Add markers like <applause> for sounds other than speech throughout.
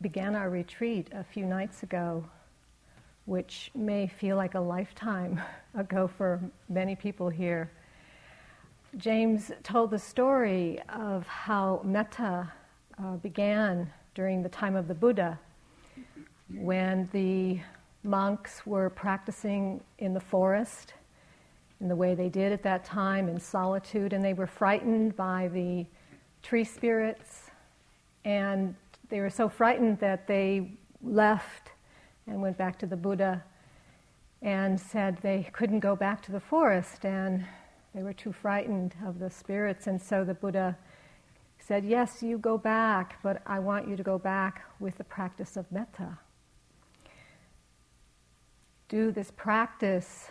began our retreat a few nights ago, which may feel like a lifetime <laughs> ago for many people here, James told the story of how metta uh, began during the time of the Buddha, when the monks were practicing in the forest in the way they did at that time in solitude, and they were frightened by the tree spirits, and they were so frightened that they left and went back to the Buddha and said they couldn't go back to the forest and they were too frightened of the spirits. And so the Buddha said, Yes, you go back, but I want you to go back with the practice of metta. Do this practice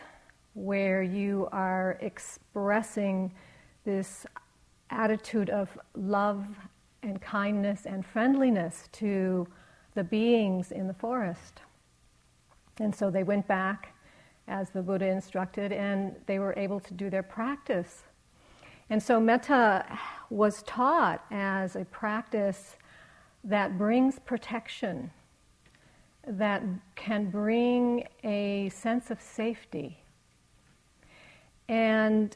where you are expressing this attitude of love and kindness and friendliness to the beings in the forest. And so they went back as the Buddha instructed, and they were able to do their practice. And so metta was taught as a practice that brings protection, that can bring a sense of safety. And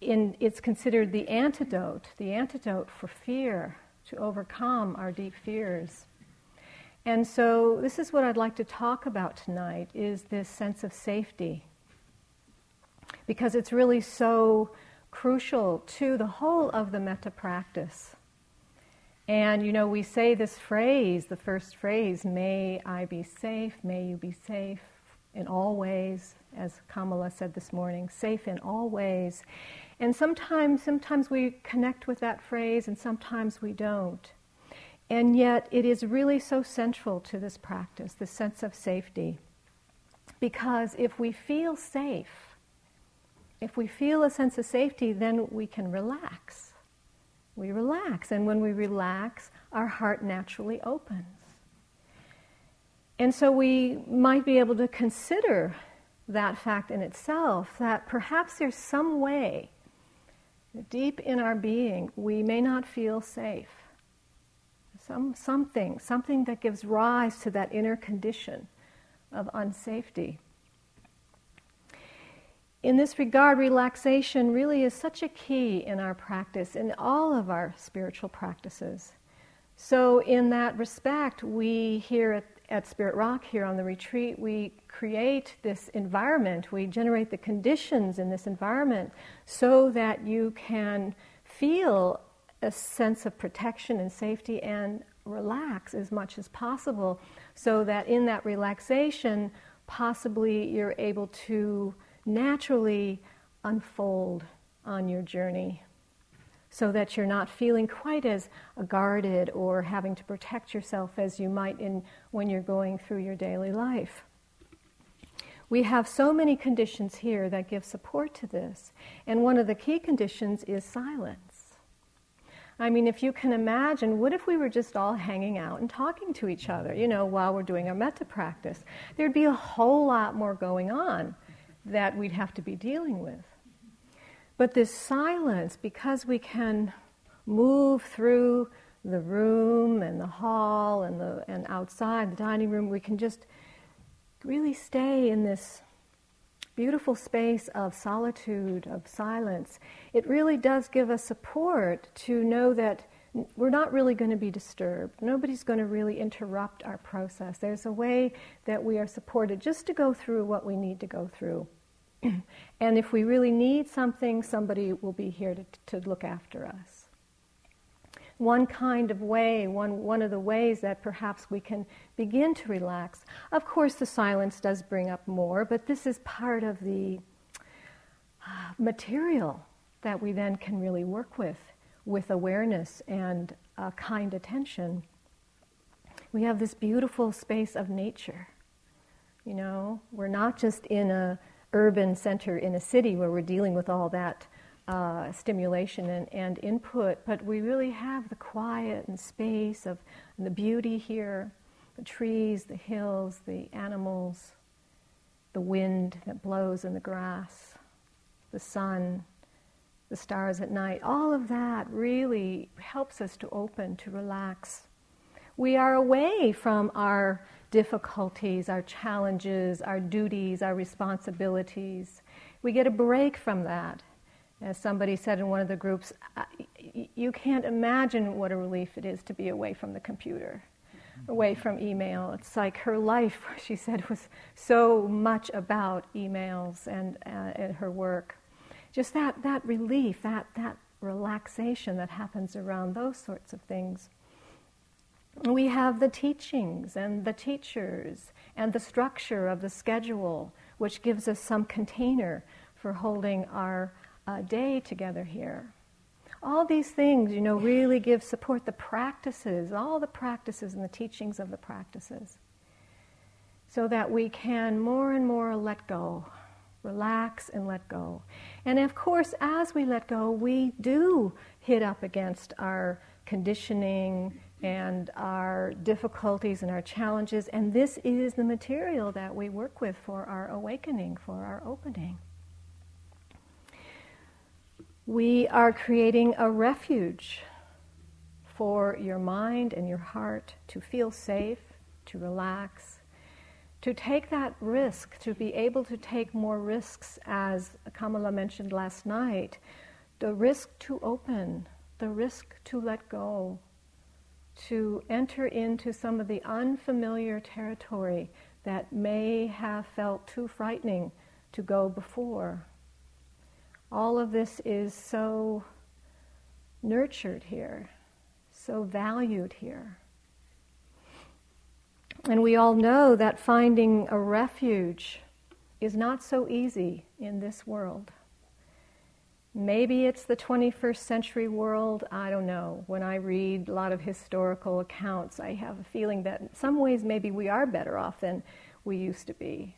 in, it's considered the antidote, the antidote for fear, to overcome our deep fears. And so this is what I'd like to talk about tonight is this sense of safety. Because it's really so crucial to the whole of the metta practice. And you know, we say this phrase, the first phrase, may I be safe, may you be safe in all ways, as Kamala said this morning, safe in all ways. And sometimes sometimes we connect with that phrase and sometimes we don't. And yet, it is really so central to this practice, the sense of safety. Because if we feel safe, if we feel a sense of safety, then we can relax. We relax. And when we relax, our heart naturally opens. And so we might be able to consider that fact in itself that perhaps there's some way, deep in our being, we may not feel safe some, something, something that gives rise to that inner condition of unsafety. In this regard, relaxation really is such a key in our practice, in all of our spiritual practices. So, in that respect, we here at, at Spirit Rock, here on the retreat, we create this environment, we generate the conditions in this environment so that you can feel a sense of protection and safety and relax as much as possible so that in that relaxation, possibly you're able to naturally unfold on your journey so that you're not feeling quite as guarded or having to protect yourself as you might in when you're going through your daily life. We have so many conditions here that give support to this, and one of the key conditions is silence. I mean, if you can imagine, what if we were just all hanging out and talking to each other, you know, while we're doing our metta practice? There'd be a whole lot more going on that we'd have to be dealing with. But this silence, because we can move through the room and the hall and, the, and outside the dining room, we can just really stay in this beautiful space of solitude, of silence, it really does give us support to know that we're not really going to be disturbed. Nobody's going to really interrupt our process. There's a way that we are supported just to go through what we need to go through. And if we really need something, somebody will be here to, to look after us one kind of way, one, one of the ways that perhaps we can begin to relax. Of course, the silence does bring up more, but this is part of the uh, material that we then can really work with, with awareness and uh, kind attention. We have this beautiful space of nature. You know, we're not just in a urban center in a city where we're dealing with all that uh, stimulation and, and, input, but we really have the quiet and space of and the beauty here the trees, the hills, the animals, the wind that blows in the grass, the sun, the stars at night. All of that really helps us to open, to relax. We are away from our difficulties, our challenges, our duties, our responsibilities. We get a break from that. As somebody said in one of the groups, you can't imagine what a relief it is to be away from the computer, away from email. It's like her life, <laughs> she said, was so much about emails and, uh, and her work. Just that, that relief, that, that relaxation that happens around those sorts of things. We have the teachings and the teachers and the structure of the schedule, which gives us some container for holding our uh, day together here. All these things, you know, really give support the practices, all the practices and the teachings of the practices, so that we can more and more let go, relax and let go. And of course, as we let go, we do hit up against our conditioning and our difficulties and our challenges, and this is the material that we work with for our awakening, for our opening. We are creating a refuge for your mind and your heart to feel safe, to relax, to take that risk, to be able to take more risks, as Kamala mentioned last night, the risk to open, the risk to let go, to enter into some of the unfamiliar territory that may have felt too frightening to go before. All of this is so nurtured here, so valued here. And we all know that finding a refuge is not so easy in this world. Maybe it's the 21st century world, I don't know. When I read a lot of historical accounts, I have a feeling that in some ways maybe we are better off than we used to be.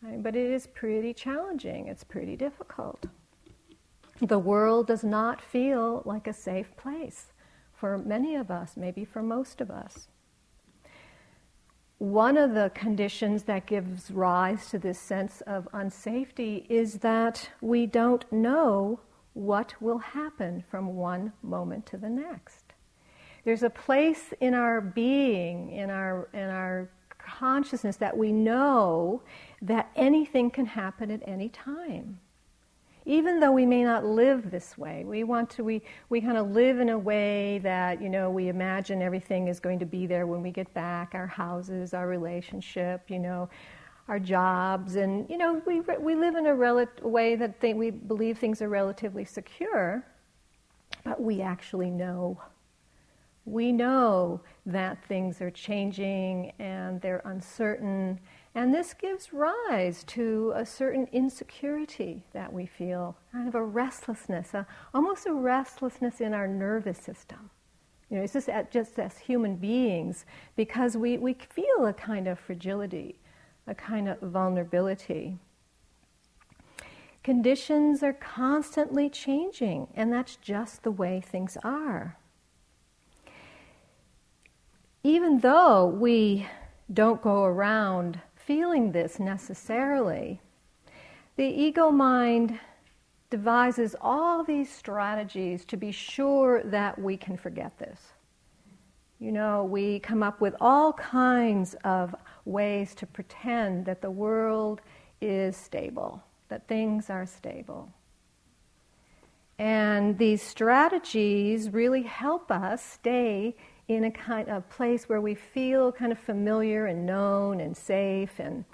But it is pretty challenging, it's pretty difficult. The world does not feel like a safe place for many of us, maybe for most of us. One of the conditions that gives rise to this sense of unsafety is that we don't know what will happen from one moment to the next. There's a place in our being, in our, in our consciousness, that we know that anything can happen at any time even though we may not live this way. We want to, we, we kind of live in a way that, you know, we imagine everything is going to be there when we get back our houses, our relationship, you know, our jobs. And, you know, we, we live in a rel- way that they, we believe things are relatively secure, but we actually know. We know that things are changing and they're uncertain and this gives rise to a certain insecurity that we feel, kind of a restlessness, a, almost a restlessness in our nervous system. You know, it's just, just as human beings because we, we feel a kind of fragility, a kind of vulnerability. Conditions are constantly changing, and that's just the way things are. Even though we don't go around feeling this necessarily. The ego mind devises all these strategies to be sure that we can forget this. You know, we come up with all kinds of ways to pretend that the world is stable, that things are stable. And these strategies really help us stay in a kind of place where we feel kind of familiar and known and safe and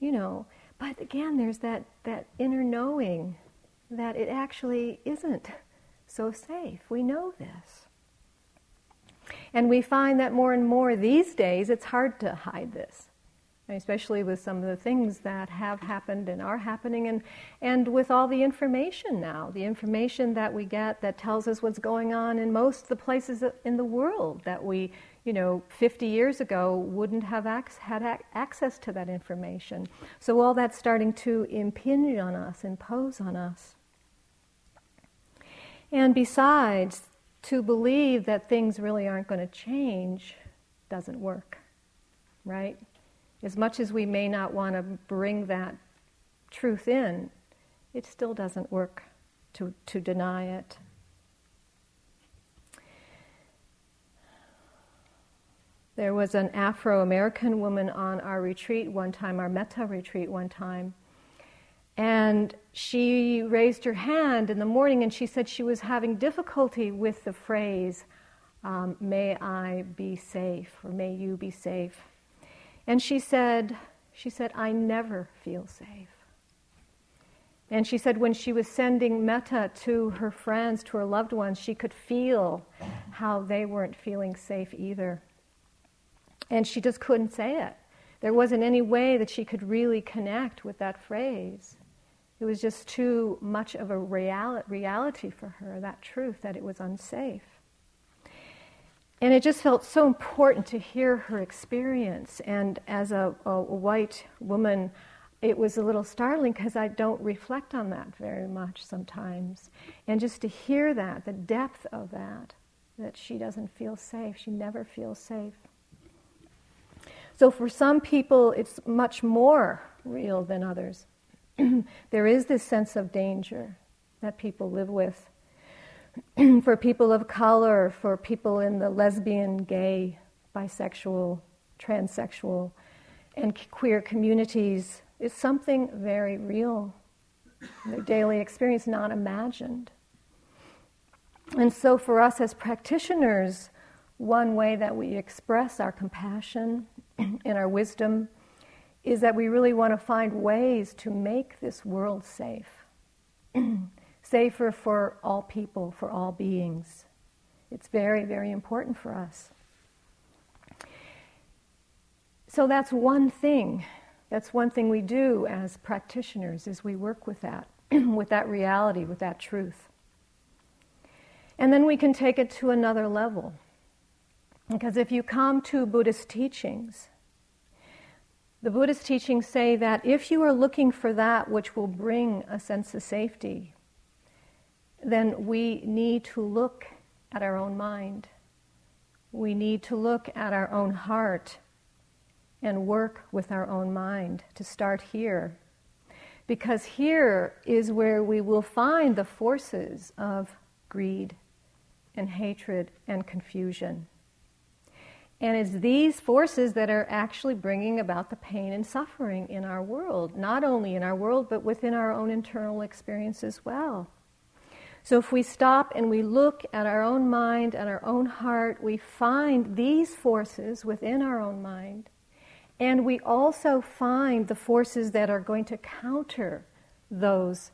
you know. But again there's that that inner knowing that it actually isn't so safe. We know this. And we find that more and more these days it's hard to hide this especially with some of the things that have happened and are happening, and, and with all the information now, the information that we get that tells us what's going on in most of the places in the world that we, you know, 50 years ago wouldn't have ac- had ac- access to that information. So all that's starting to impinge on us, impose on us. And besides, to believe that things really aren't going to change doesn't work, right? As much as we may not want to bring that truth in, it still doesn't work to, to deny it. There was an Afro American woman on our retreat one time, our Metta retreat one time, and she raised her hand in the morning and she said she was having difficulty with the phrase, um, May I be safe, or May you be safe. And she said, she said, I never feel safe. And she said when she was sending metta to her friends, to her loved ones, she could feel how they weren't feeling safe either. And she just couldn't say it. There wasn't any way that she could really connect with that phrase. It was just too much of a reali- reality for her, that truth, that it was unsafe. And it just felt so important to hear her experience. And as a, a white woman, it was a little startling because I don't reflect on that very much sometimes. And just to hear that, the depth of that, that she doesn't feel safe, she never feels safe. So for some people, it's much more real than others. <clears throat> there is this sense of danger that people live with. <clears throat> for people of color, for people in the lesbian, gay, bisexual, transsexual, and queer communities, is something very real, their daily experience not imagined. And so, for us as practitioners, one way that we express our compassion <clears throat> and our wisdom is that we really want to find ways to make this world safe. <clears throat> Safer for all people, for all beings. It's very, very important for us. So that's one thing that's one thing we do as practitioners is we work with that, <clears throat> with that reality, with that truth. And then we can take it to another level. Because if you come to Buddhist teachings, the Buddhist teachings say that if you are looking for that which will bring a sense of safety, then we need to look at our own mind. We need to look at our own heart and work with our own mind to start here. Because here is where we will find the forces of greed and hatred and confusion. And it's these forces that are actually bringing about the pain and suffering in our world, not only in our world, but within our own internal experience as well. So if we stop and we look at our own mind and our own heart, we find these forces within our own mind and we also find the forces that are going to counter those,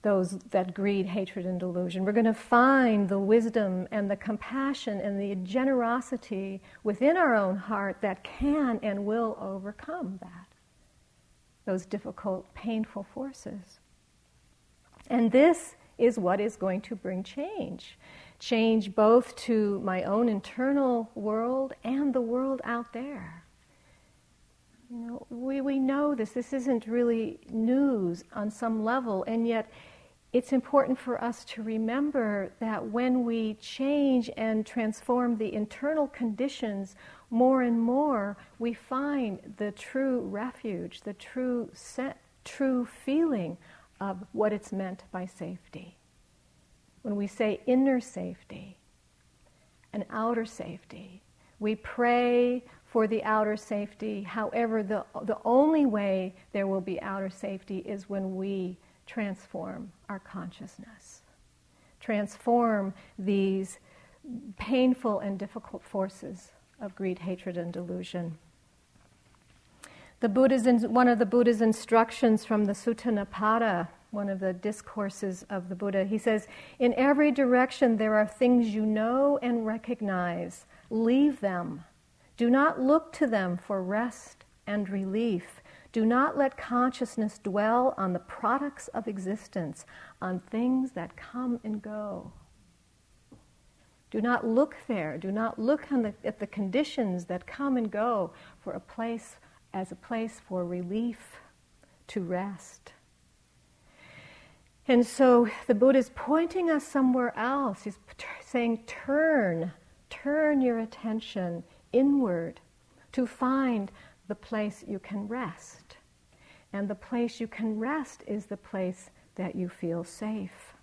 those that greed, hatred, and delusion. We're going to find the wisdom and the compassion and the generosity within our own heart that can and will overcome that, those difficult, painful forces. And this is what is going to bring change. Change both to my own internal world and the world out there. You know, we, we know this. This isn't really news on some level, and yet it's important for us to remember that when we change and transform the internal conditions more and more, we find the true refuge, the true set, true feeling of what it's meant by safety. When we say inner safety and outer safety, we pray for the outer safety. However, the, the only way there will be outer safety is when we transform our consciousness, transform these painful and difficult forces of greed, hatred, and delusion. The Buddha's one of the Buddha's instructions from the Sutta Nipata, one of the discourses of the Buddha, he says, In every direction there are things you know and recognize. Leave them do not look to them for rest and relief. Do not let consciousness dwell on the products of existence, on things that come and go. Do not look there. Do not look the, at the conditions that come and go for a place as a place for relief, to rest. And so the Buddha is pointing us somewhere else. He's saying, turn, turn your attention inward to find the place you can rest. And the place you can rest is the place that you feel safe.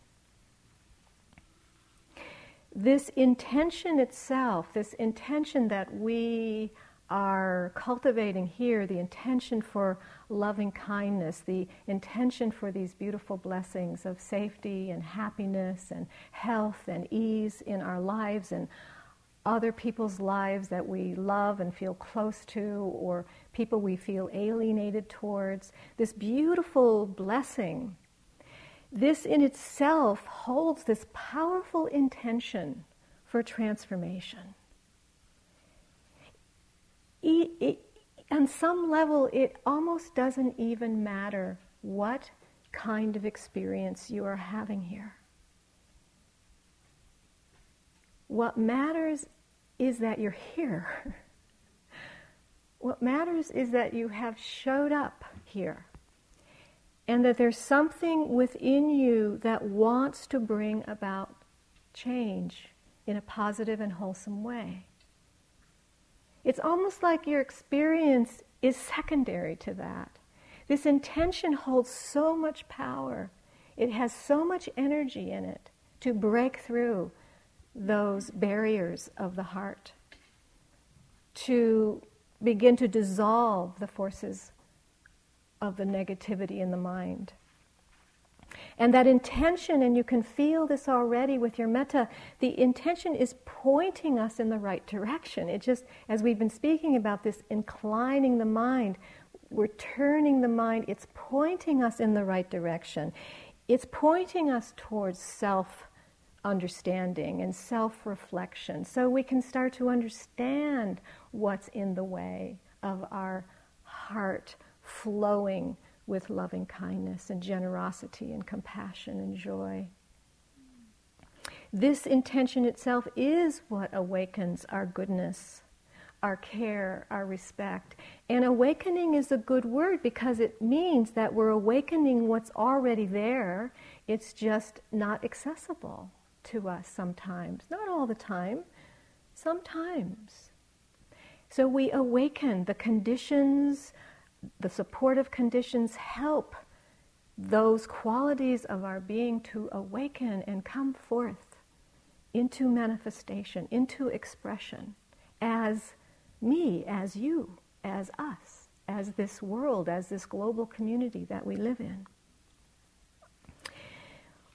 this intention itself, this intention that we are cultivating here, the intention for loving kindness, the intention for these beautiful blessings of safety and happiness and health and ease in our lives and other people's lives that we love and feel close to, or people we feel alienated towards, this beautiful blessing this in itself holds this powerful intention for transformation. It, it, on some level, it almost doesn't even matter what kind of experience you are having here. What matters is that you're here. <laughs> what matters is that you have showed up here and that there's something within you that wants to bring about change in a positive and wholesome way. It's almost like your experience is secondary to that. This intention holds so much power, it has so much energy in it to break through those barriers of the heart, to begin to dissolve the forces of the negativity in the mind. And that intention, and you can feel this already with your metta, the intention is pointing us in the right direction. It just, as we've been speaking about this, inclining the mind, we're turning the mind, it's pointing us in the right direction. It's pointing us towards self understanding and self reflection so we can start to understand what's in the way of our heart flowing with loving kindness and generosity and compassion and joy. This intention itself is what awakens our goodness, our care, our respect. And awakening is a good word because it means that we're awakening what's already there. It's just not accessible to us sometimes. Not all the time, sometimes. So we awaken the conditions the supportive conditions help those qualities of our being to awaken and come forth into manifestation, into expression as me, as you, as us, as this world, as this global community that we live in.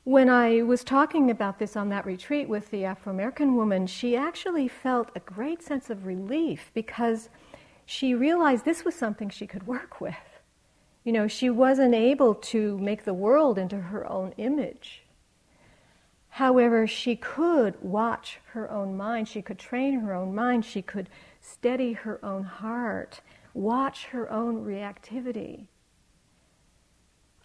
When I was talking about this on that retreat with the Afro American woman, she actually felt a great sense of relief because she realized this was something she could work with. You know, she wasn't able to make the world into her own image. However, she could watch her own mind, she could train her own mind, she could steady her own heart, watch her own reactivity.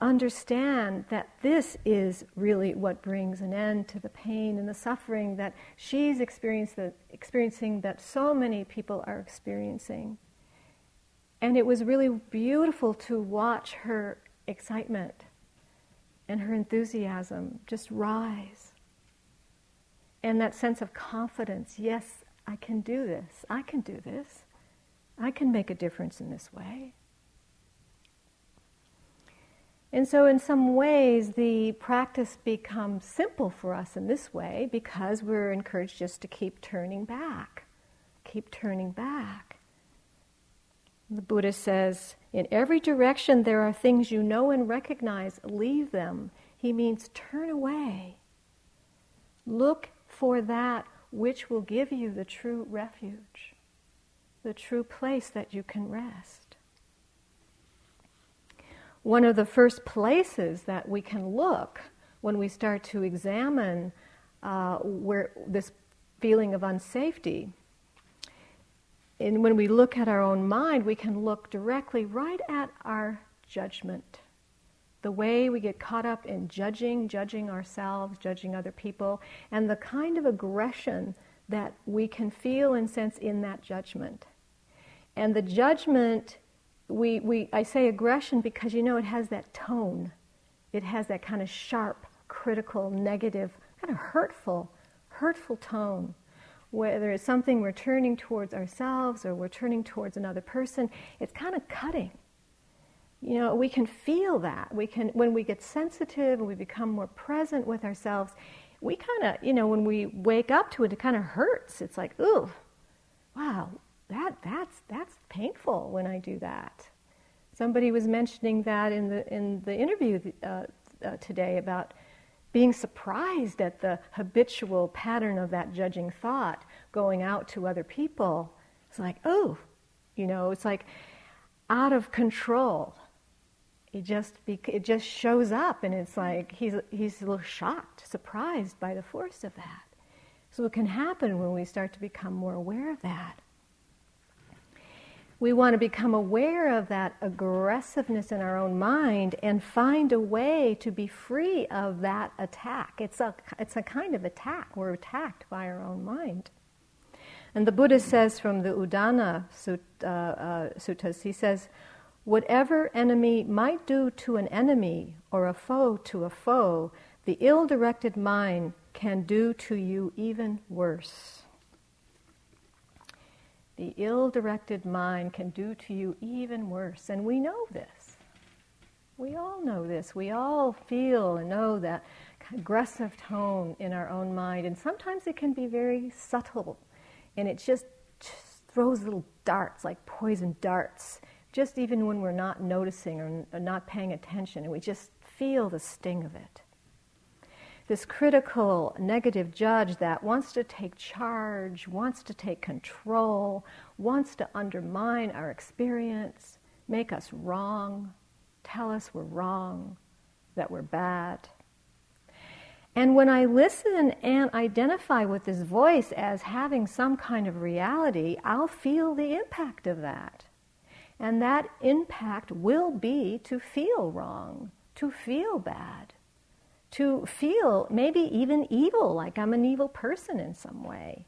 Understand that this is really what brings an end to the pain and the suffering that she's experiencing, that so many people are experiencing. And it was really beautiful to watch her excitement and her enthusiasm just rise. And that sense of confidence yes, I can do this. I can do this. I can make a difference in this way. And so, in some ways, the practice becomes simple for us in this way because we're encouraged just to keep turning back, keep turning back. The Buddha says, in every direction there are things you know and recognize, leave them. He means turn away. Look for that which will give you the true refuge, the true place that you can rest. One of the first places that we can look when we start to examine uh, where this feeling of unsafety and when we look at our own mind, we can look directly right at our judgment. The way we get caught up in judging, judging ourselves, judging other people, and the kind of aggression that we can feel and sense in that judgment. And the judgment, we, we, I say aggression because you know it has that tone. It has that kind of sharp, critical, negative, kind of hurtful, hurtful tone whether it's something we're turning towards ourselves or we're turning towards another person, it's kind of cutting. You know, we can feel that. We can, when we get sensitive and we become more present with ourselves, we kind of, you know, when we wake up to it, it kind of hurts. It's like, ooh, wow, that, that's, that's painful when I do that. Somebody was mentioning that in the, in the interview uh, uh, today about being surprised at the habitual pattern of that judging thought going out to other people. It's like, oh, you know, it's like out of control. It just it just shows up, and it's like he's he's a little shocked, surprised by the force of that. So it can happen when we start to become more aware of that. We want to become aware of that aggressiveness in our own mind and find a way to be free of that attack. It's a, it's a kind of attack. We're attacked by our own mind. And the Buddha says from the Udana Sutta, uh, uh, Suttas, he says, Whatever enemy might do to an enemy or a foe to a foe, the ill directed mind can do to you even worse. The ill directed mind can do to you even worse. And we know this. We all know this. We all feel and know that aggressive tone in our own mind. And sometimes it can be very subtle. And it just, just throws little darts, like poison darts, just even when we're not noticing or, or not paying attention. And we just feel the sting of it this critical negative judge that wants to take charge, wants to take control, wants to undermine our experience, make us wrong, tell us we're wrong, that we're bad. And when I listen and identify with this voice as having some kind of reality, I'll feel the impact of that. And that impact will be to feel wrong, to feel bad to feel maybe even evil, like I'm an evil person in some way.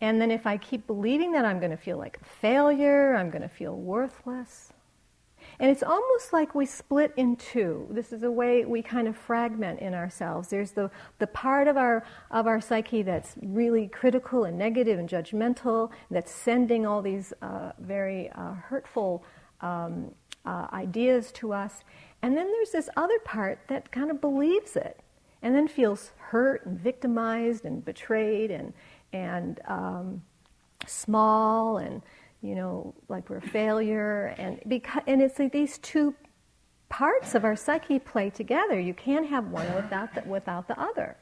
And then if I keep believing that, I'm going to feel like a failure, I'm going to feel worthless. And it's almost like we split in two. This is a way we kind of fragment in ourselves. There's the, the part of our, of our psyche that's really critical and negative and judgmental, that's sending all these uh, very uh, hurtful um, uh, ideas to us. And then there's this other part that kind of believes it and then feels hurt and victimized and betrayed and, and um, small and, you know, like we're a failure. And, because, and it's like these two parts of our psyche play together. You can't have one without the, without the other.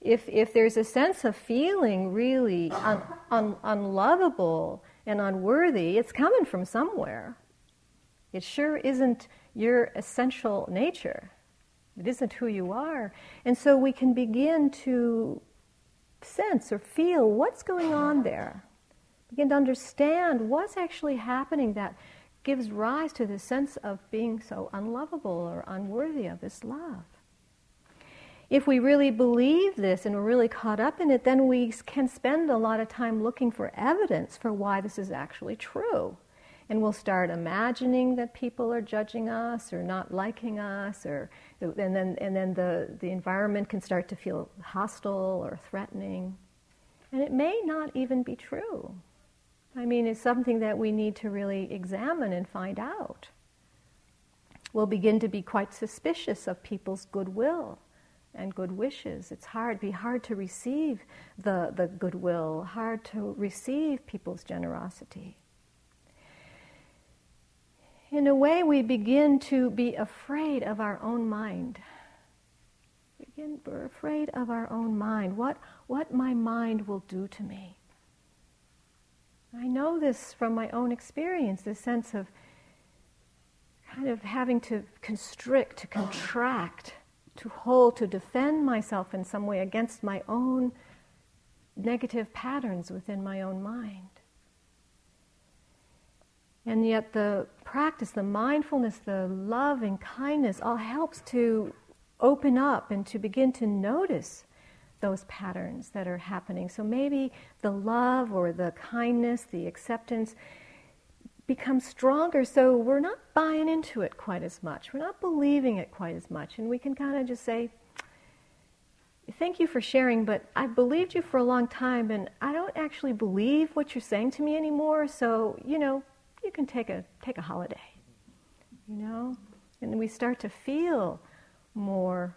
If, if there's a sense of feeling really un, un, unlovable and unworthy, it's coming from somewhere. It sure isn't your essential nature. It isn't who you are. And so we can begin to sense or feel what's going on there. Begin to understand what's actually happening that gives rise to this sense of being so unlovable or unworthy of this love. If we really believe this and we're really caught up in it, then we can spend a lot of time looking for evidence for why this is actually true and we'll start imagining that people are judging us or not liking us or and then and then the, the environment can start to feel hostile or threatening. And it may not even be true. I mean it's something that we need to really examine and find out. We'll begin to be quite suspicious of people's goodwill and good wishes. It's hard, be hard to receive the, the goodwill, hard to receive people's generosity in a way, we begin to be afraid of our own mind. Begin, we're afraid of our own mind, what, what my mind will do to me. I know this from my own experience, this sense of kind of having to constrict, to contract, to hold, to defend myself in some way against my own negative patterns within my own mind. And yet, the practice, the mindfulness, the love and kindness all helps to open up and to begin to notice those patterns that are happening. So maybe the love or the kindness, the acceptance becomes stronger so we're not buying into it quite as much. We're not believing it quite as much. And we can kind of just say, Thank you for sharing, but I've believed you for a long time and I don't actually believe what you're saying to me anymore. So, you know, you can take a, take a holiday, you know? And we start to feel more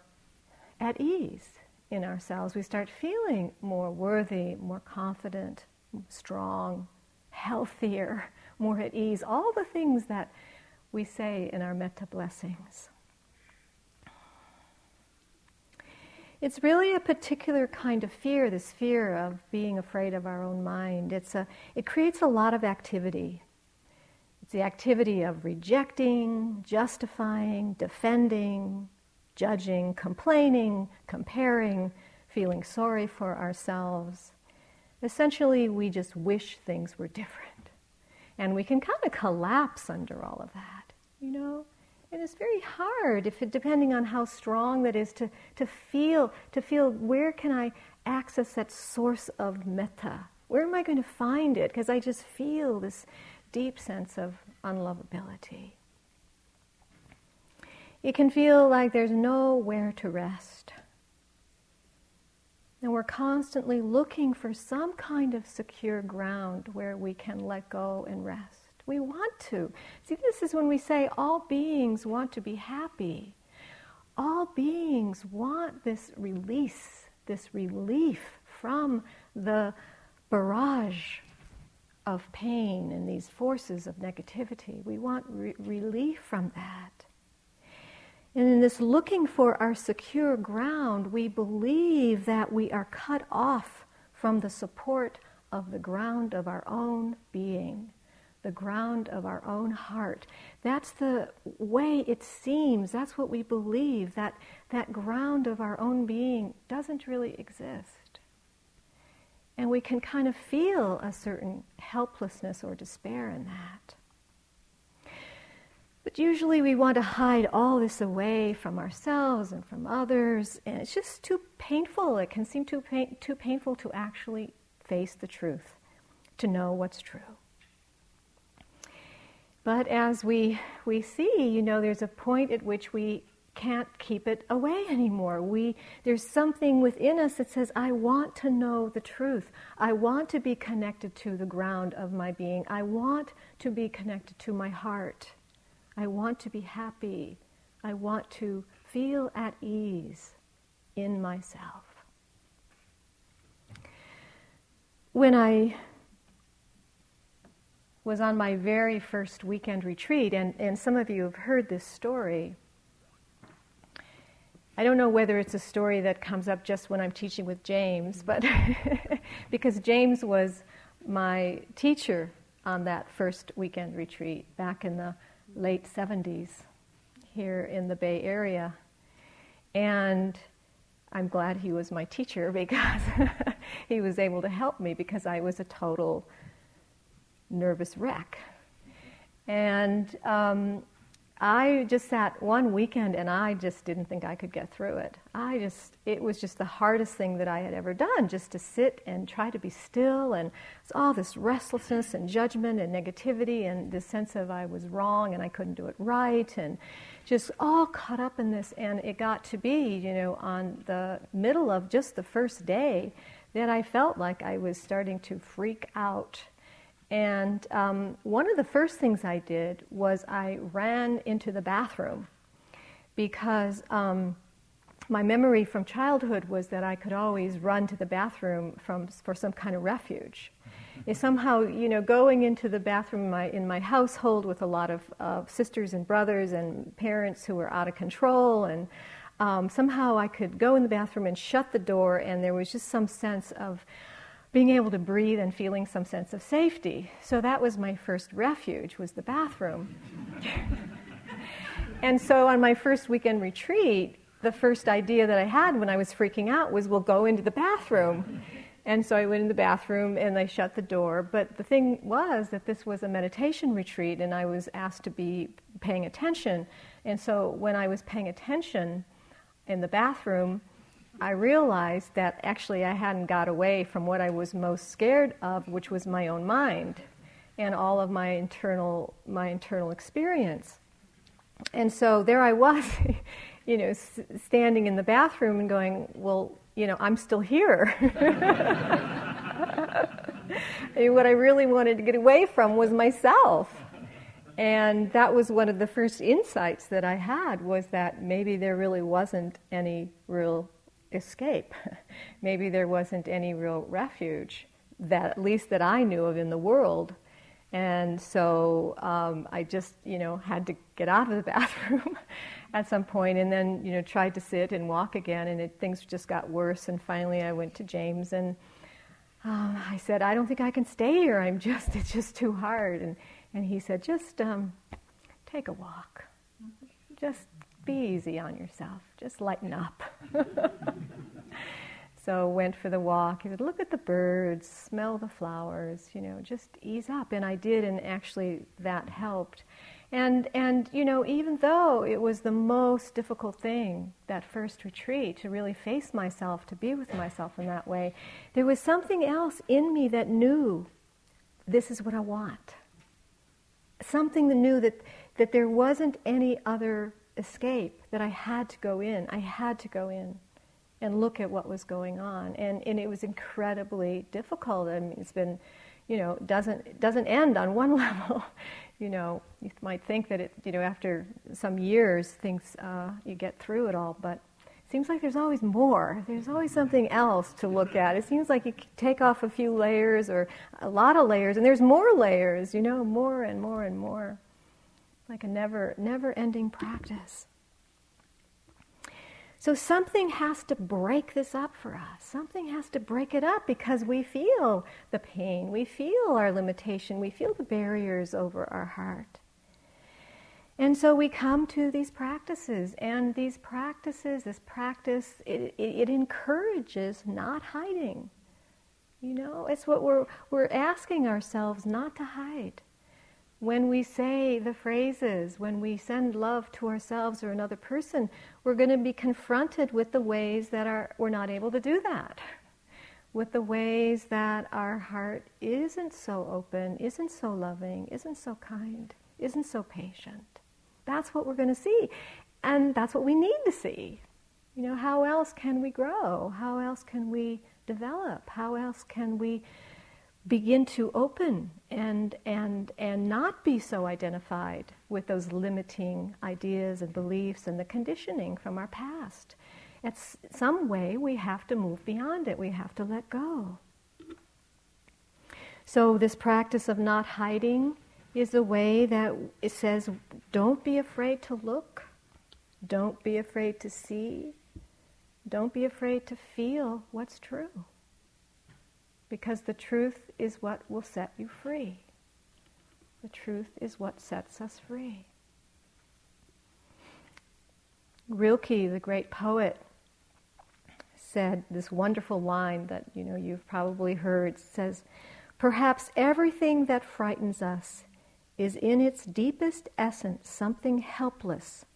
at ease in ourselves. We start feeling more worthy, more confident, strong, healthier, <laughs> more at ease. All the things that we say in our metta blessings. It's really a particular kind of fear, this fear of being afraid of our own mind. It's a, it creates a lot of activity. The activity of rejecting, justifying, defending, judging, complaining, comparing, feeling sorry for ourselves. Essentially, we just wish things were different. And we can kind of collapse under all of that, you know? And it's very hard, if it, depending on how strong that is, to, to feel to feel where can I access that source of metta? Where am I going to find it? Because I just feel this deep sense of unlovability. It can feel like there's nowhere to rest. And we're constantly looking for some kind of secure ground where we can let go and rest. We want to. See, this is when we say all beings want to be happy. All beings want this release, this relief from the barrage of pain and these forces of negativity. We want re- relief from that. And in this looking for our secure ground, we believe that we are cut off from the support of the ground of our own being the ground of our own heart. That's the way it seems, that's what we believe, that that ground of our own being doesn't really exist. And we can kind of feel a certain helplessness or despair in that. But usually we want to hide all this away from ourselves and from others, and it's just too painful. It can seem too, pain, too painful to actually face the truth, to know what's true. But as we, we see, you know, there's a point at which we can't keep it away anymore. We, there's something within us that says, I want to know the truth. I want to be connected to the ground of my being. I want to be connected to my heart. I want to be happy. I want to feel at ease in myself. When I was on my very first weekend retreat, and, and some of you have heard this story. I don't know whether it's a story that comes up just when I'm teaching with James, but <laughs> because James was my teacher on that first weekend retreat back in the late 70s here in the Bay Area. And I'm glad he was my teacher <laughs> because he was able to help me because I was a total nervous wreck. And um, I just sat one weekend and I just didn't think I could get through it. I just, it was just the hardest thing that I had ever done, just to sit and try to be still. And it's all this restlessness and judgment and negativity and this sense of I was wrong and I couldn't do it right and just all caught up in this. And it got to be, you know, on the middle of just the first day that I felt like I was starting to freak out and um, one of the first things I did was I ran into the bathroom because um, my memory from childhood was that I could always run to the bathroom from, for some kind of refuge. <laughs> Is somehow, you know, going into the bathroom in my, in my household with a lot of, of sisters and brothers and parents who were out of control, and um, somehow I could go in the bathroom and shut the door, and there was just some sense of being able to breathe and feeling some sense of safety. So that was my first refuge was the bathroom. <laughs> and so on my first weekend retreat, the first idea that I had when I was freaking out was we'll go into the bathroom. And so I went in the bathroom and I shut the door. But the thing was that this was a meditation retreat and I was asked to be paying attention. And so when I was paying attention in the bathroom, I realized that actually I hadn't got away from what I was most scared of, which was my own mind and all of my internal my internal experience. And so there I was, <laughs> you know, s- standing in the bathroom and going, "Well, you know, I'm still here." <laughs> what I really wanted to get away from was myself. and that was one of the first insights that I had was that maybe there really wasn't any real escape. <laughs> maybe there wasn't any real refuge that at least that I knew of in the world. And so um, I just, you know, had to get out of the <laughs> bathroom at some point, and then, you know, tried to sit and walk again, and it, things just got worse. And finally, I went to James, and um, I said, "I don't think I can stay here. I'm just, <laughs> it's just too hard." And and he said, "Just um, take a walk. Just be easy on yourself. Just lighten up." <laughs> So went for the walk. He said, "Look at the birds, smell the flowers. You know, just ease up." And I did, and actually that helped. And and you know, even though it was the most difficult thing that first retreat to really face myself, to be with myself in that way, there was something else in me that knew this is what I want. Something that knew that that there wasn't any other escape. That I had to go in. I had to go in and look at what was going on. And, and it was incredibly difficult. I mean, it's been, you know, doesn't, doesn't end on one <laughs> level. you know, you might think that it, you know, after some years, things, uh, you get through it all, but it seems like there's always more. There's always something else to look at. It seems like you take off a few layers or a lot of layers, and there's more layers, you know, more and more and more. Like a never, never ending practice. So something has to break this up for us. Something has to break it up because we feel the pain, we feel our limitation, we feel the barriers over our heart. And so we come to these practices, and these practices, this practice, it, it, it encourages not hiding. You know, it's what we're, we're asking ourselves not to hide when we say the phrases, when we send love to ourselves or another person, we're going to be confronted with the ways that are, we're not able to do that. With the ways that our heart isn't so open, isn't so loving, isn't so kind, isn't so patient. That's what we're going to see. And that's what we need to see. You know, how else can we grow? How else can we develop? How else can we begin to open and, and, and not be so identified with those limiting ideas and beliefs and the conditioning from our past. At some way, we have to move beyond it, we have to let go. So, this practice of not hiding is a way that it says don't be afraid to look, don't be afraid to see, don't be afraid to feel what's true because the truth is what will set you free. The truth is what sets us free. Rilke, the great poet, said this wonderful line that you know you've probably heard says perhaps everything that frightens us is in its deepest essence something helpless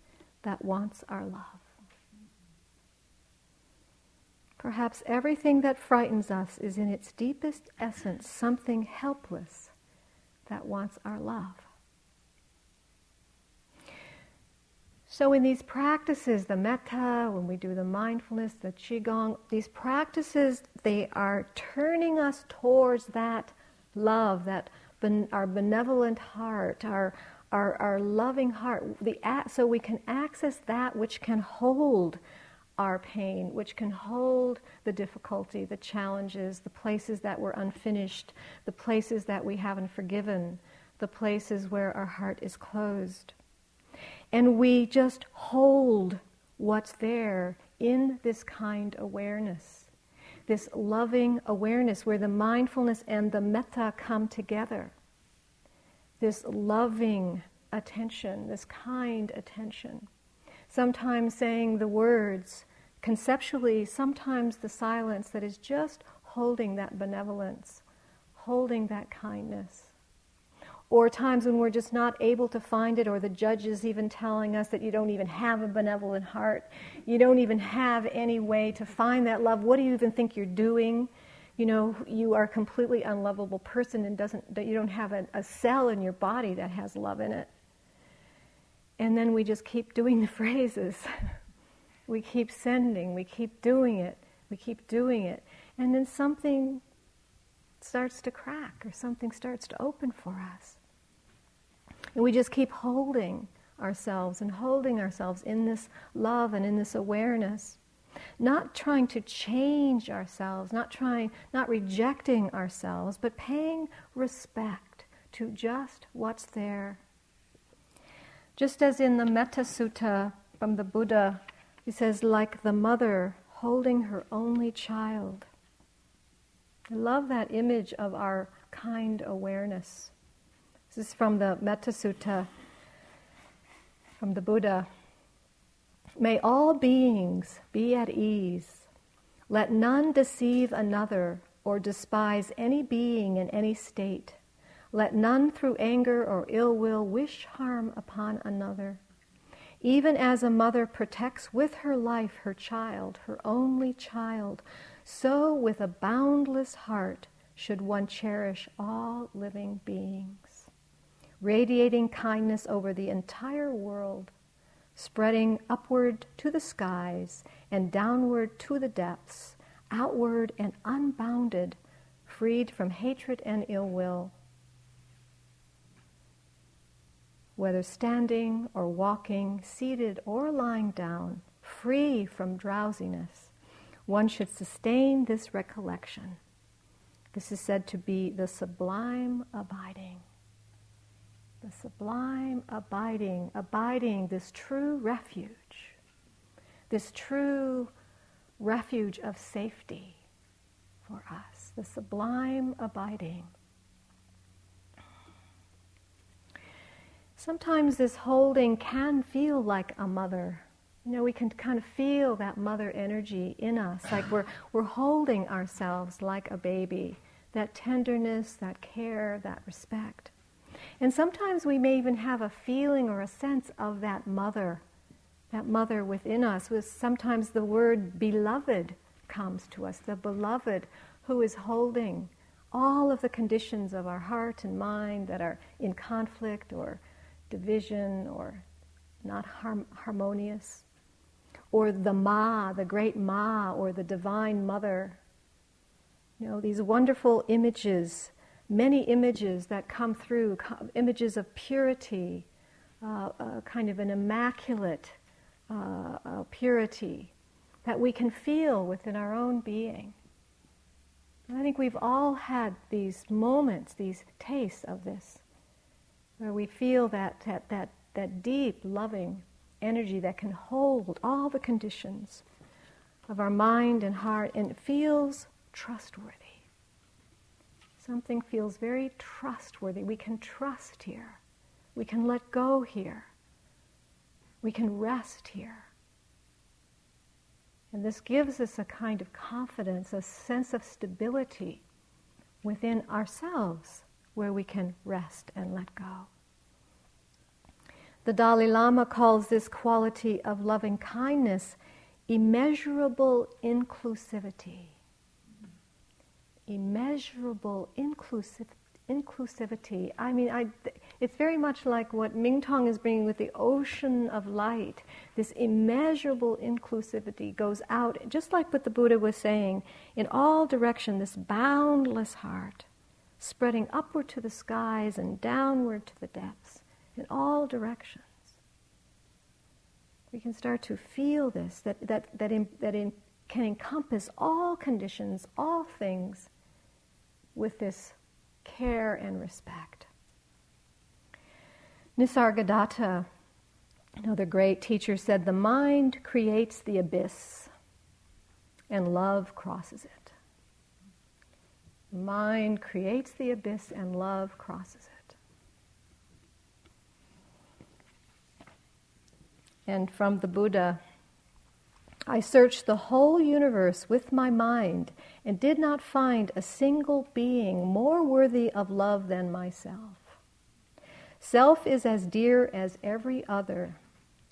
that wants our love Perhaps everything that frightens us is in its deepest essence something helpless that wants our love. So, in these practices, the metta, when we do the mindfulness, the qigong, these practices, they are turning us towards that love, that ben, our benevolent heart, our, our, our loving heart, the, so we can access that which can hold our pain, which can hold the difficulty, the challenges, the places that were unfinished, the places that we haven't forgiven, the places where our heart is closed. And we just hold what's there in this kind awareness, this loving awareness where the mindfulness and the metta come together, this loving attention, this kind attention sometimes saying the words, conceptually, sometimes the silence that is just holding that benevolence, holding that kindness. Or times when we're just not able to find it, or the judge is even telling us that you don't even have a benevolent heart. You don't even have any way to find that love. What do you even think you're doing? You know, you are a completely unlovable person and doesn't, that you don't have a, a cell in your body that has love in it. And then we just keep doing the <laughs> phrases. We keep sending, we keep doing it, we keep doing it. And then something starts to crack or something starts to open for us. And we just keep holding ourselves and holding ourselves in this love and in this awareness. Not trying to change ourselves, not trying, not rejecting ourselves, but paying respect to just what's there. Just as in the Metta Sutta from the Buddha, he says, like the mother holding her only child. I love that image of our kind awareness. This is from the Metta Sutta from the Buddha. May all beings be at ease. Let none deceive another or despise any being in any state. Let none through anger or ill will wish harm upon another. Even as a mother protects with her life her child, her only child, so with a boundless heart should one cherish all living beings, radiating kindness over the entire world, spreading upward to the skies and downward to the depths, outward and unbounded, freed from hatred and ill will. Whether standing or walking, seated or lying down, free from drowsiness, one should sustain this recollection this is said to be the sublime abiding. The sublime abiding, abiding, this true refuge, this true refuge of safety for us, the sublime abiding. Sometimes this holding can feel like a mother you know, we can kind of feel that mother energy in us, like we're, we're holding ourselves like a baby, that tenderness, that care, that respect. And sometimes we may even have a feeling or a sense of that mother, that mother within us. Sometimes the word beloved comes to us, the beloved who is holding all of the conditions of our heart and mind that are in conflict or division or not harmonious or the Ma, the great Ma, or the Divine Mother. You know, these wonderful images, many images that come through, images of purity, uh, uh, kind of an immaculate uh, uh, purity that we can feel within our own being. And I think we've all had these moments, these tastes of this, where we feel that, that, that, that deep, loving energy that can hold all the conditions of our mind and heart and it feels trustworthy. Something feels very trustworthy. We can trust here. We can let go here. We can rest here. And this gives us a kind of confidence, a sense of stability within ourselves where we can rest and let go. The Dalai Lama calls this quality of loving kindness immeasurable inclusivity. Immeasurable inclusiv- inclusivity. I mean, I, it's very much like what Mingtong is bringing with the ocean of light. This immeasurable inclusivity goes out, just like what the Buddha was saying, in all direction, this boundless heart, spreading upward to the skies and downward to the depths in all directions. We can start to feel this, that, that, that, in, that in, can encompass all conditions, all things, with this care and respect. Nisargadatta, another great teacher, said, The mind creates the abyss, and love crosses it. Mind creates the abyss, and love crosses it. and from the Buddha. I searched the whole universe with my mind and did not find a single being more worthy of love than myself. Self is as dear as every other.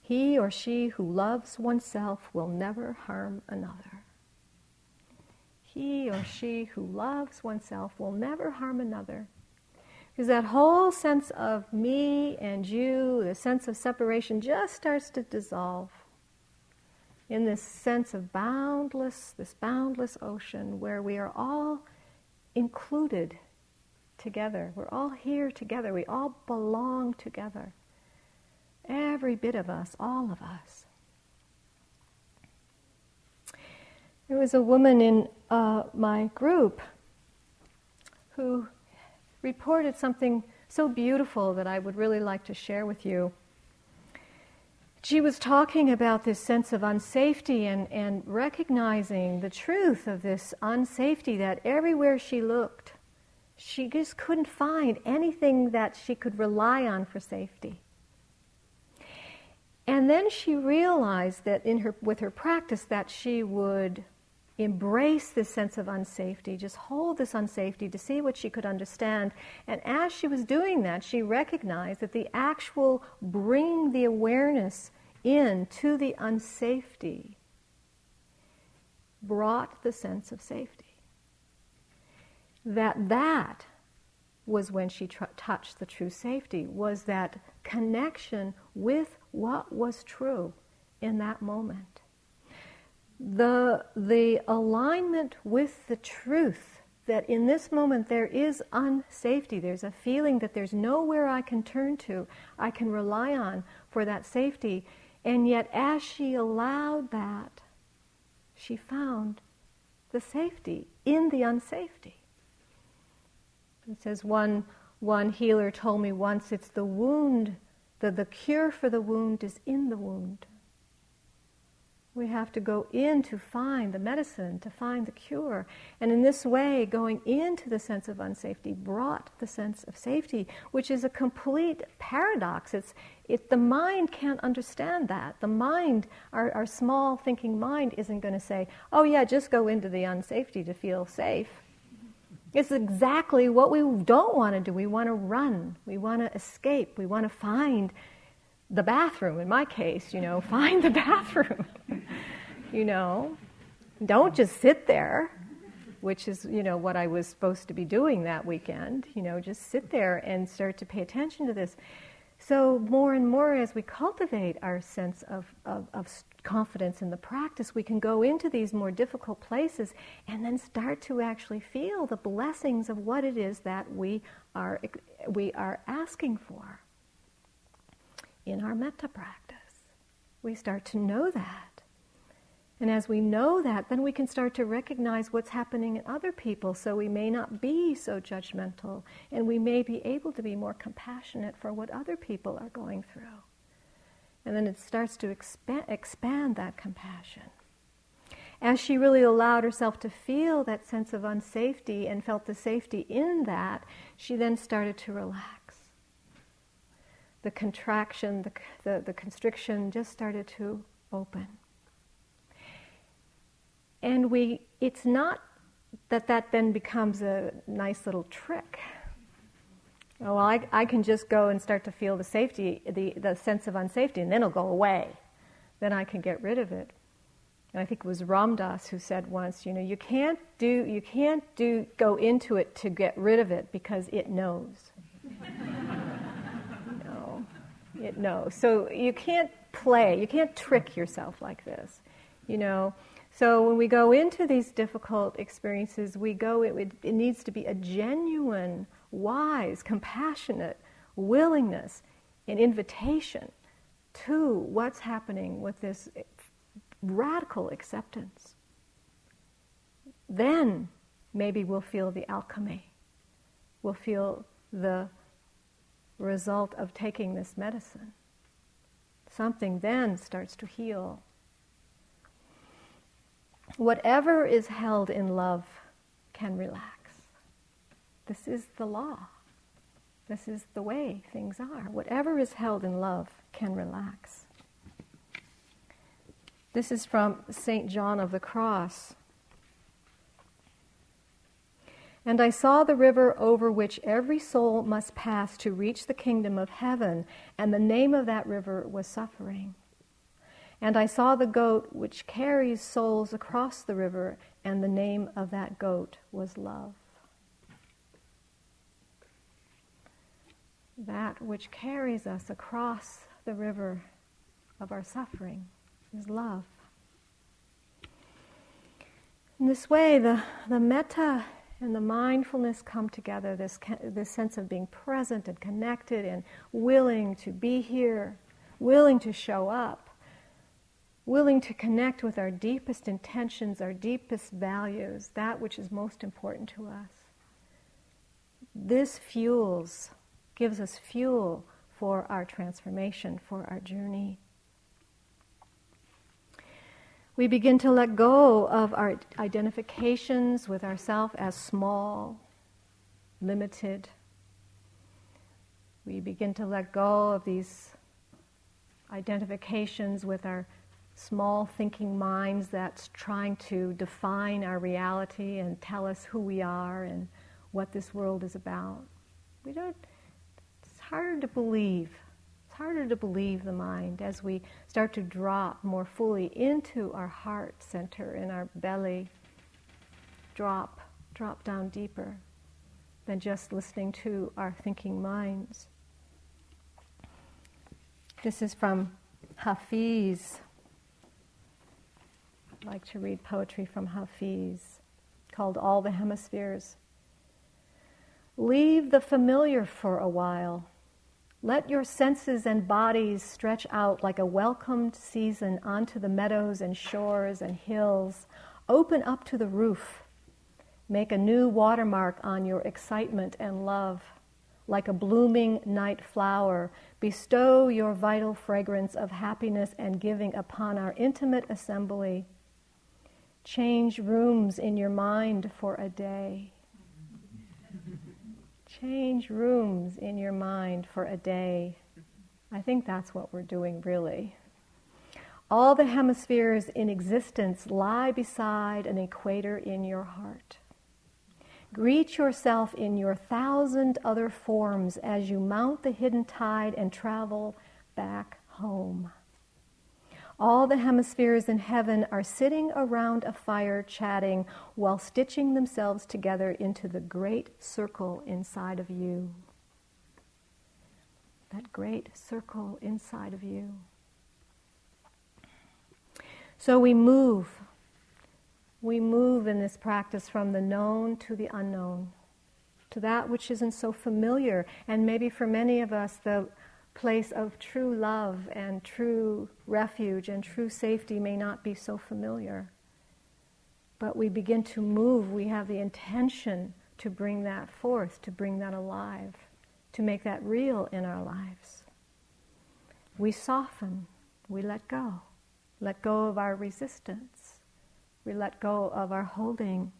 He or she who loves oneself will never harm another. He or she who loves oneself will never harm another. Because that whole sense of me and you, the sense of separation, just starts to dissolve in this sense of boundless, this boundless ocean where we are all included together. We're all here together. We all belong together. Every bit of us, all of us. There was a woman in uh, my group who reported something so beautiful that I would really like to share with you. She was talking about this sense of unsafety and, and recognizing the truth of this unsafety that everywhere she looked, she just couldn't find anything that she could rely on for safety. And then she realized that in her, with her practice that she would embrace this sense of unsafety, just hold this unsafety to see what she could understand. And as she was doing that, she recognized that the actual bringing the awareness in to the unsafety brought the sense of safety. That that was when she tr- touched the true safety, was that connection with what was true in that moment the, the alignment with the truth that in this moment there is unsafety. There's a feeling that there's nowhere I can turn to, I can rely on for that safety. And yet, as she allowed that, she found the safety in the unsafety. It says one, one healer told me once it's the wound, the, the cure for the wound is in the wound. We have to go in to find the medicine, to find the cure. And in this way, going into the sense of unsafety brought the sense of safety, which is a complete paradox. It's, it, the mind can't understand that. The mind, our, our small thinking mind, isn't going to say, oh, yeah, just go into the unsafety to feel safe. It's exactly what we don't want to do. We want to run. We want to escape. We want to find the bathroom, in my case, you know, <laughs> find the bathroom. <laughs> you know, don't just sit there, which is, you know, what I was supposed to be doing that weekend. You know, just sit there and start to pay attention to this. So, more and more as we cultivate our sense of, of, of, confidence in the practice, we can go into these more difficult places and then start to actually feel the blessings of what it is that we are, we are asking for in our metta practice. We start to know that. And as we know that, then we can start to recognize what's happening in other people so we may not be so judgmental and we may be able to be more compassionate for what other people are going through. And then it starts to expand, expand that compassion. As she really allowed herself to feel that sense of unsafety and felt the safety in that, she then started to relax the contraction, the, the, the constriction just started to open. And we, it's not that that then becomes a nice little trick. Oh, well, I, I can just go and start to feel the safety, the, the sense of unsafety, and then it'll go away. Then I can get rid of it. And I think it was Ram Dass who said once, you know, you can't do, you can't do, go into it to get rid of it because it knows. <laughs> No it knows. So you can't play, you can't trick yourself like this, you know. So when we go into these difficult experiences, we go, it, it needs to be a genuine, wise, compassionate willingness and invitation to what's happening with this radical acceptance. Then maybe we'll feel the alchemy. We'll feel the result of taking this medicine. Something then starts to heal. Whatever is held in love can relax. This is the law. This is the way things are. Whatever is held in love can relax. This is from St. John of the Cross. And I saw the river over which every soul must pass to reach the kingdom of heaven, and the name of that river was suffering. And I saw the goat which carries souls across the river, and the name of that goat was love. That which carries us across the river of our suffering is love. In this way, the, the metta and the mindfulness come together, this, this sense of being present and connected and willing to be here, willing to show up, willing to connect with our deepest intentions, our deepest values, that which is most important to us. This fuels, gives us fuel for our transformation, for our journey. We begin to let go of our identifications with ourselves as small, limited. We begin to let go of these identifications with our small thinking minds that's trying to define our reality and tell us who we are and what this world is about. We don't, it's harder to believe it's harder to believe the mind as we start to drop more fully into our heart center in our belly. Drop, drop down deeper than just listening to our thinking minds. This is from Hafiz. Like to read poetry from Hafiz called All the Hemispheres. Leave the familiar for a while let your senses and bodies stretch out like a welcomed season onto the meadows and shores and hills. Open up to the roof. Make a new watermark on your excitement and love. Like a blooming night flower, bestow your vital fragrance of happiness and giving upon our intimate assembly. Change rooms in your mind for a day. Change rooms in your mind for a day. I think that's what we're doing, really. All the hemispheres in existence lie beside an equator in your heart. Greet yourself in your thousand other forms as you mount the hidden tide and travel back home. All the hemispheres in heaven are sitting around a fire chatting while stitching themselves together into the great circle inside of you. That great circle inside of you. So we move. We move in this practice from the known to the unknown, to that which isn't so familiar. And maybe for many of us, the place of true love and true refuge and true safety may not be so familiar. But we begin to move, we have the intention to bring that forth, to bring that alive, to make that real in our lives. We soften, we let go, let go of our resistance, we let go of our holding,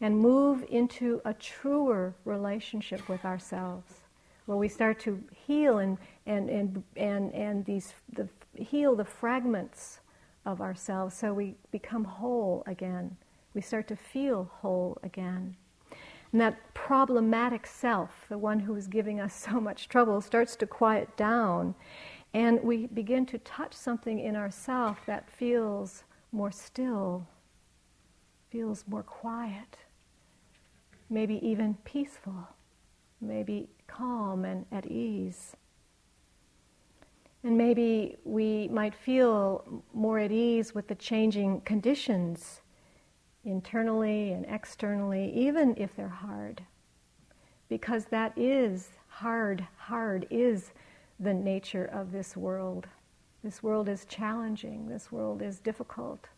and move into a truer relationship with ourselves where we start to heal and, and, and, and, and these, the, heal the fragments of ourselves so we become whole again. We start to feel whole again. And that problematic self, the one who is giving us so much trouble, starts to quiet down. And we begin to touch something in ourself that feels more still, feels more quiet, maybe even peaceful, maybe calm and at ease. And maybe we might feel more at ease with the changing conditions internally and externally, even if they're hard. Because that is hard, hard is the nature of this world. This world is challenging, this world is difficult.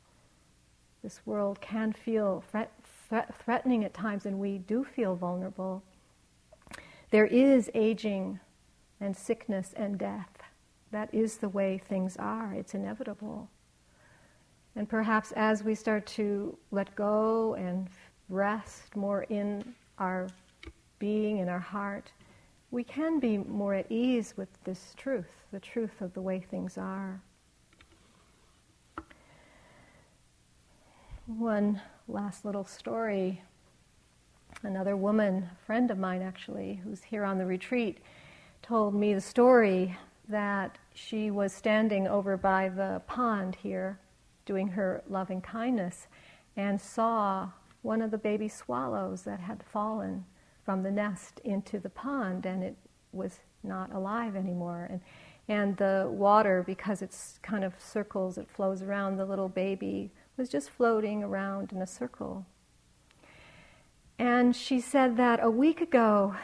This world can feel threat, threat, threatening at times, and we do feel vulnerable. There is aging and sickness and death. That is the way things are. It's inevitable. And perhaps as we start to let go and rest more in our being, in our heart, we can be more at ease with this truth, the truth of the way things are. One last little story another woman, a friend of mine actually, who's here on the retreat, told me the story that she was standing over by the pond here doing her loving kindness and saw one of the baby swallows that had fallen from the nest into the pond and it was not alive anymore. And and the water because it's kind of circles it flows around the little baby was just floating around in a circle And she said that a week ago,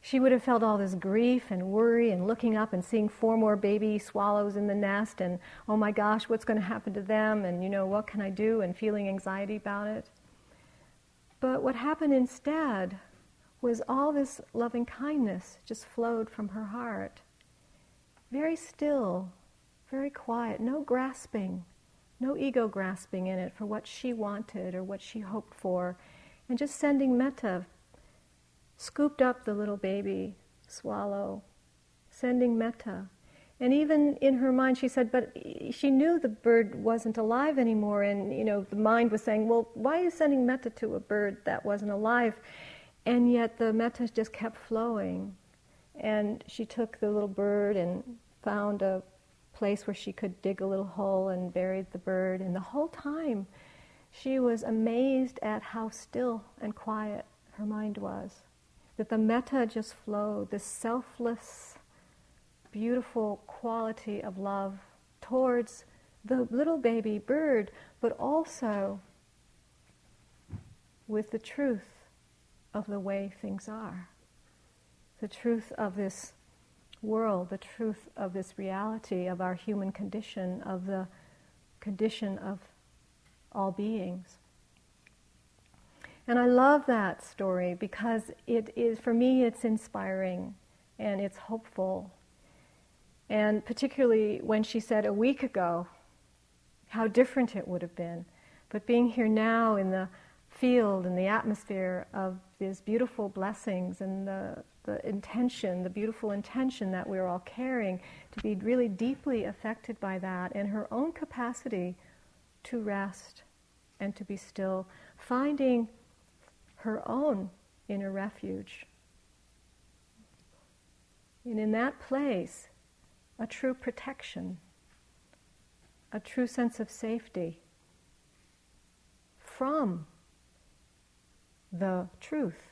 she would have felt all this grief and worry and looking up and seeing four more baby swallows in the nest and, oh my gosh, what's going to happen to them? And, you know, what can I do? And feeling anxiety about it. But what happened instead was all this loving kindness just flowed from her heart. Very still, very quiet, no grasping, no ego grasping in it for what she wanted or what she hoped for, and just sending metta scooped up the little baby swallow, sending metta. And even in her mind, she said, but she knew the bird wasn't alive anymore. And, you know, the mind was saying, well, why are you sending metta to a bird that wasn't alive? And yet the metta just kept flowing. And she took the little bird and found a place where she could dig a little hole and buried the bird. And the whole time, she was amazed at how still and quiet her mind was that the metta just flowed, this selfless, beautiful quality of love towards the little baby bird, but also with the truth of the way things are, the truth of this world, the truth of this reality of our human condition, of the condition of all beings. And I love that story because it is, for me, it's inspiring and it's hopeful. And particularly when she said a week ago how different it would have been. But being here now in the field and the atmosphere of these beautiful blessings and the, the intention, the beautiful intention that we're all carrying, to be really deeply affected by that and her own capacity to rest and to be still, finding her own inner refuge. And in that place, a true protection, a true sense of safety from the truth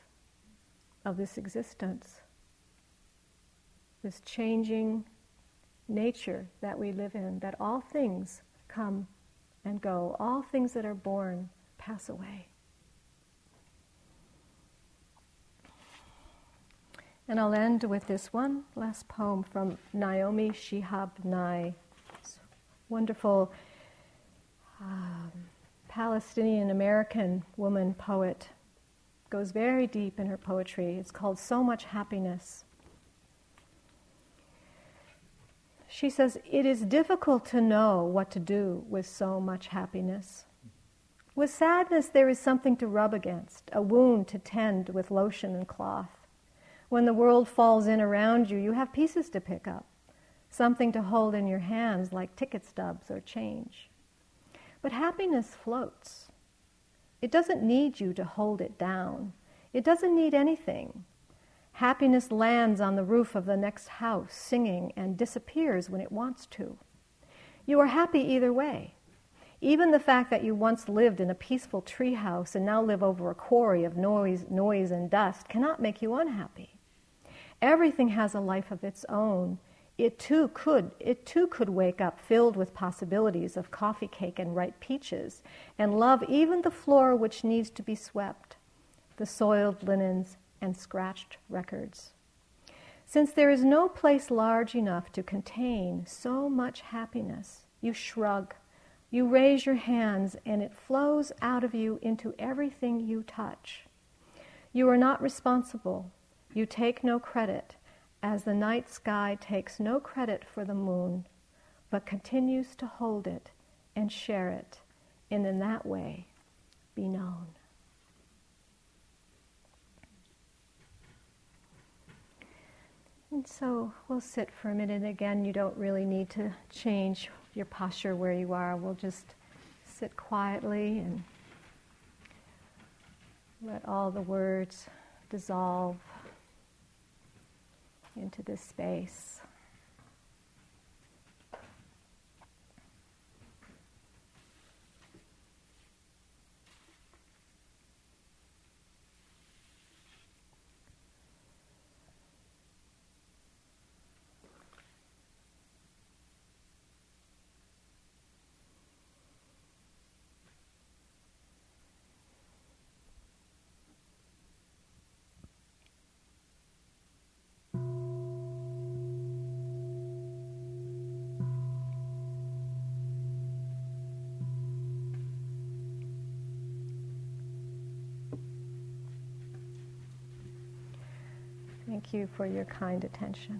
of this existence, this changing nature that we live in, that all things come and go, all things that are born pass away. And I'll end with this one last poem from Naomi Shihab Nye, wonderful um, Palestinian American woman poet. Goes very deep in her poetry. It's called So Much Happiness. She says, It is difficult to know what to do with so much happiness. With sadness, there is something to rub against, a wound to tend with lotion and cloth. When the world falls in around you, you have pieces to pick up, something to hold in your hands like ticket stubs or change. But happiness floats. It doesn't need you to hold it down. It doesn't need anything. Happiness lands on the roof of the next house, singing, and disappears when it wants to. You are happy either way. Even the fact that you once lived in a peaceful treehouse and now live over a quarry of noise, noise and dust cannot make you unhappy. Everything has a life of its own. It too could it too could wake up filled with possibilities of coffee cake and ripe peaches and love even the floor which needs to be swept, the soiled linens and scratched records. Since there is no place large enough to contain so much happiness, you shrug, you raise your hands, and it flows out of you into everything you touch. You are not responsible you take no credit, as the night sky takes no credit for the moon, but continues to hold it and share it, and in that way be known. And so we'll sit for a minute again. You don't really need to change your posture where you are. We'll just sit quietly and let all the words dissolve into this space. You for your kind attention.